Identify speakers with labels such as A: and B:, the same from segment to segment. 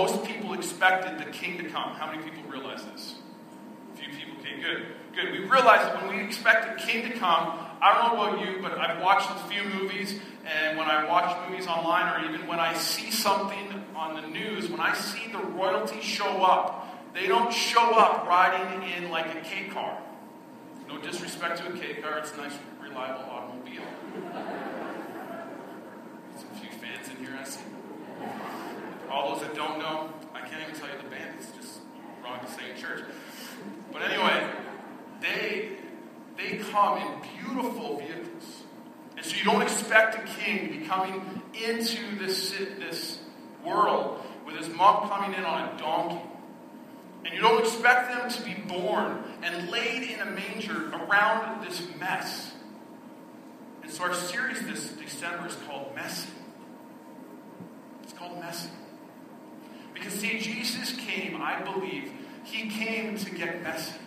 A: most people expected the king to come? How many people realize this? A few people. Okay, good. Good. We realize that when we expect a king to come, I don't know about you, but I've watched a few movies, and when I watch movies online, or even when I see something on the news, when I see the royalty show up, they don't show up riding in like a K car. No disrespect to a K car, it's a nice, reliable automobile. A few fans in here, I see. All those that don't know, I can't even tell you the band, it's just wrong to say in church. But anyway, they they come in beautiful vehicles. And so you don't expect a king to be coming into this, this world with his mom coming in on a donkey. And you don't expect them to be born and laid in a manger around this mess. And so our series this December is called Messy. It's called Messy. Because, see, Jesus came, I believe, he came to get messy.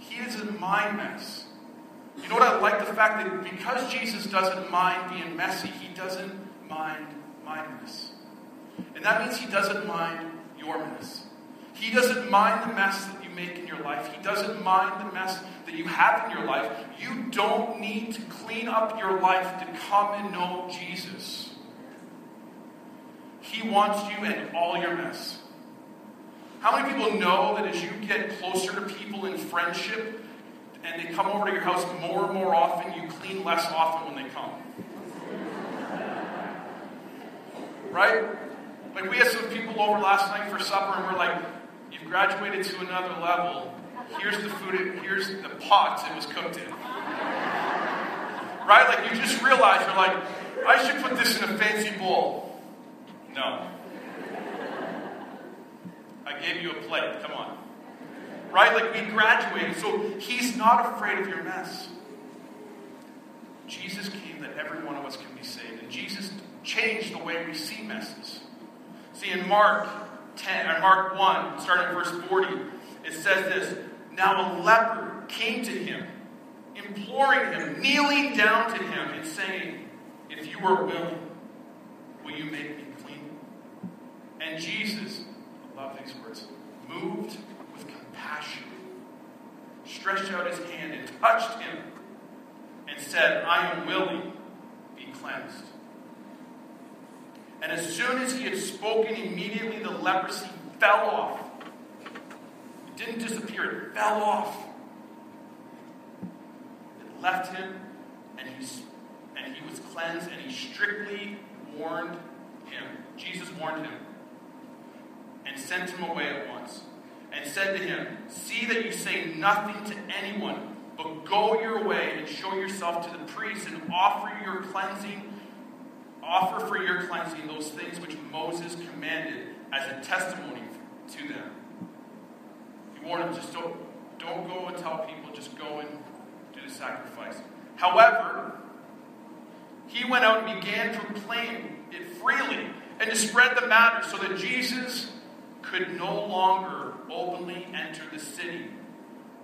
A: He isn't my mess. You know what I like? The fact that because Jesus doesn't mind being messy, he doesn't mind my mess. And that means he doesn't mind your mess. He doesn't mind the mess that you make in your life. He doesn't mind the mess that you have in your life. You don't need to clean up your life to come and know Jesus. He wants you and all your mess. How many people know that as you get closer to people in friendship and they come over to your house more and more often, you clean less often when they come? Right? Like we had some people over last night for supper and we're like, you've graduated to another level. Here's the food, here's the pot it was cooked in. Right? Like you just realize you're like, I should put this in a fancy bowl. No. I gave you a plate. Come on. Right? Like we graduated. So he's not afraid of your mess. Jesus came that every one of us can be saved. And Jesus changed the way we see messes. See, in Mark 10, or Mark 1, starting verse 40, it says this Now a leper came to him, imploring him, kneeling down to him, and saying, If you are willing, will you make me? And Jesus, I love these words, moved with compassion, stretched out his hand and touched him, and said, I am willing, to be cleansed. And as soon as he had spoken, immediately the leprosy fell off. It didn't disappear, it fell off. It left him, and he, and he was cleansed, and he strictly warned him. Jesus warned him and sent him away at once, and said to him, See that you say nothing to anyone, but go your way and show yourself to the priest and offer your cleansing Offer for your cleansing those things which Moses commanded as a testimony to them. He warned them, just don't, don't go and tell people, just go and do the sacrifice. However, he went out and began to proclaim it freely and to spread the matter so that Jesus could no longer openly enter the city,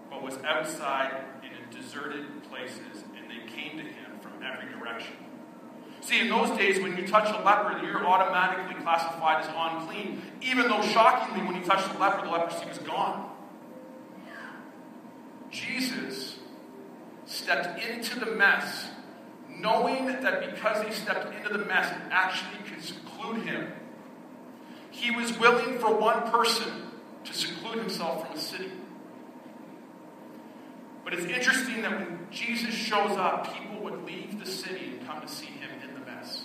A: but was outside in deserted places, and they came to him from every direction. See, in those days, when you touch a leper, you're automatically classified as unclean, even though shockingly, when you touch the leper, the leprosy was gone. Jesus stepped into the mess, knowing that because he stepped into the mess, it actually could seclude him. He was willing for one person to seclude himself from a city. But it's interesting that when Jesus shows up, people would leave the city and come to see him in the mess.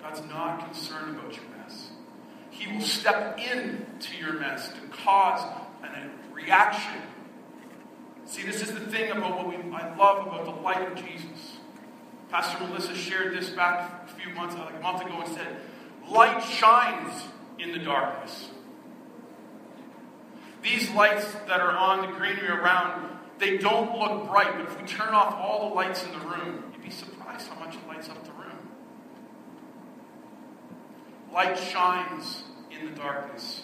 A: God's not concerned about your mess. He will step into your mess to cause a reaction See, this is the thing about what we, I love about the light of Jesus. Pastor Melissa shared this back a few months, like a month ago, and said, Light shines in the darkness. These lights that are on the greenery around, they don't look bright, but if we turn off all the lights in the room, you'd be surprised how much it lights up the room. Light shines in the darkness.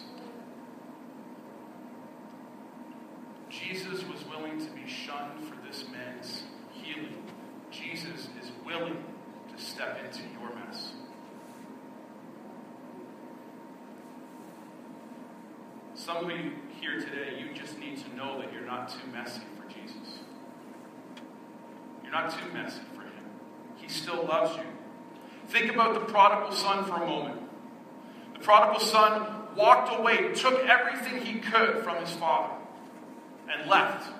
A: Jesus was willing to be shunned for this man's healing. Jesus willing to step into your mess. Some of you here today, you just need to know that you're not too messy for Jesus. You're not too messy for him. He still loves you. Think about the prodigal son for a moment. The prodigal son walked away, took everything he could from his father and left.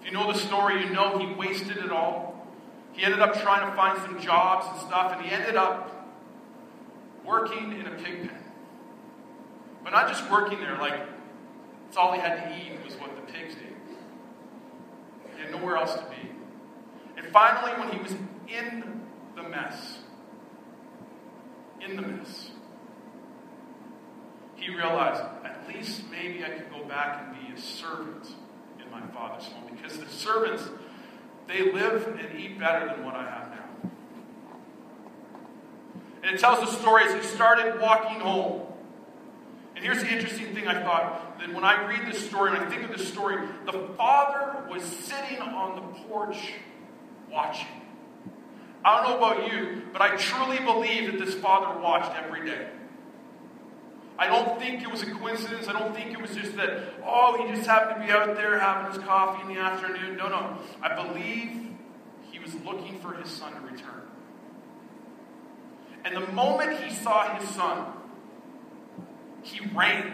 A: If you know the story, you know he wasted it all. He ended up trying to find some jobs and stuff, and he ended up working in a pig pen. But not just working there, like, it's all he had to eat was what the pigs ate. He had nowhere else to be. And finally, when he was in the mess, in the mess, he realized at least maybe I could go back and be a servant in my father's home because the servants, they live and eat better than what I have now. And it tells the story as he started walking home. And here's the interesting thing I thought that when I read this story, and I think of this story, the father was sitting on the porch watching. I don't know about you, but I truly believe that this father watched every day. I don't think it was a coincidence. I don't think it was just that, oh, he just happened to be out there having his coffee in the afternoon. No, no. I believe he was looking for his son to return. And the moment he saw his son, he ran.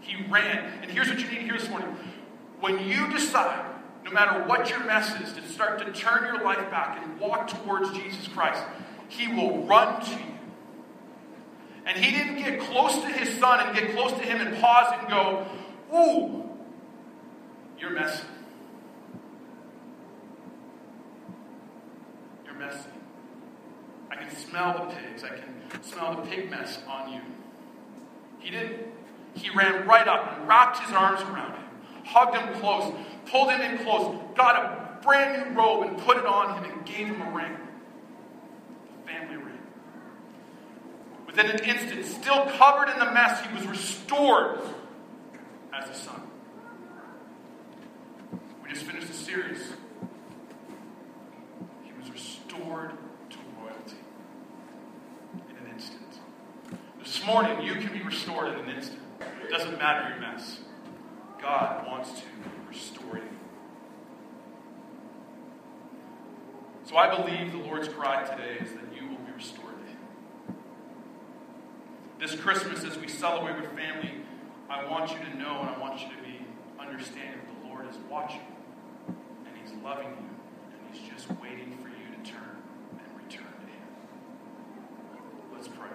A: He ran. And here's what you need to hear this morning. When you decide, no matter what your mess is, to start to turn your life back and walk towards Jesus Christ, he will run to you. And he didn't get close to his son and get close to him and pause and go, Ooh, you're messy. You're messy. I can smell the pigs. I can smell the pig mess on you. He didn't. He ran right up and wrapped his arms around him, hugged him close, pulled him in close, got a brand new robe and put it on him and gave him a ring. The family ring. Within an instant, still covered in the mess, he was restored as a son. We just finished a series. He was restored to royalty in an instant. This morning, you can be restored in an instant. It doesn't matter your mess. God wants to restore you. So I believe the Lord's cry today is that you will be restored to Him. This Christmas, as we celebrate with family, I want you to know and I want you to be understanding that the Lord is watching and He's loving you and He's just waiting for you to turn and return to Him. Let's pray.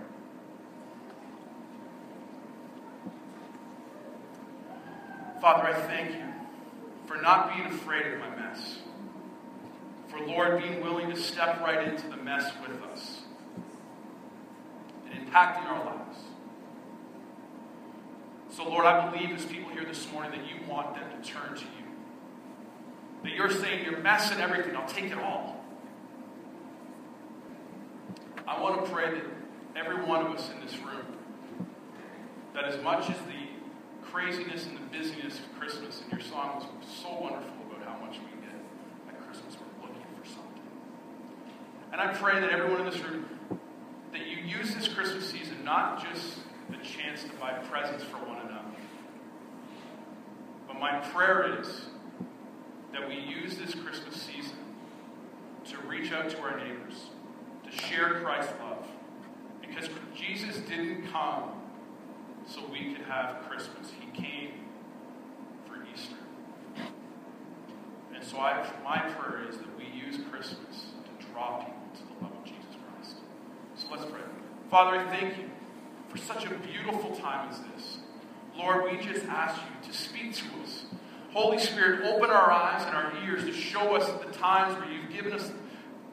A: Father, I thank you for not being afraid of my mess. For Lord, being willing to step right into the mess with us impacting our lives. So, Lord, I believe as people here this morning that you want them to turn to you. That you're saying, your mess and everything, I'll take it all. I want to pray that every one of us in this room, that as much as the craziness and the busyness of Christmas, and your song was so wonderful about how much we get at Christmas, we're looking for something. And I pray that everyone in this room, that you use this Christmas season not just the chance to buy presents for one another, but my prayer is that we use this Christmas season to reach out to our neighbors, to share Christ's love. Because Jesus didn't come so we could have Christmas. He came for Easter. And so I, my prayer is that we use Christmas to draw people to the love of Jesus Christ. So let's pray. Father, I thank you for such a beautiful time as this. Lord, we just ask you to speak to us. Holy Spirit, open our eyes and our ears to show us the times where you've given us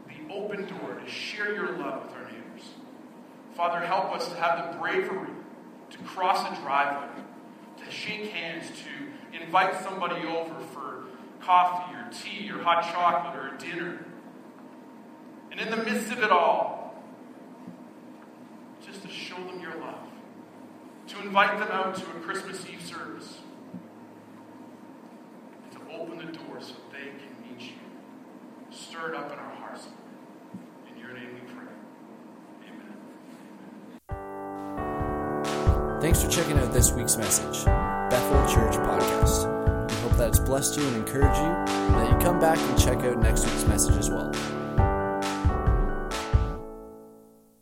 A: the open door to share your love with our neighbors. Father, help us to have the bravery to cross a driveway, to shake hands, to invite somebody over for coffee or tea or hot chocolate or a dinner. And in the midst of it all, just to show them your love, to invite them out to a Christmas Eve service, and to open the door so they can meet you. Stir it up in our hearts. In your name we pray. Amen.
B: Thanks for checking out this week's message, Bethel Church Podcast. We hope that it's blessed you and encouraged you, and that you come back and check out next week's message as well.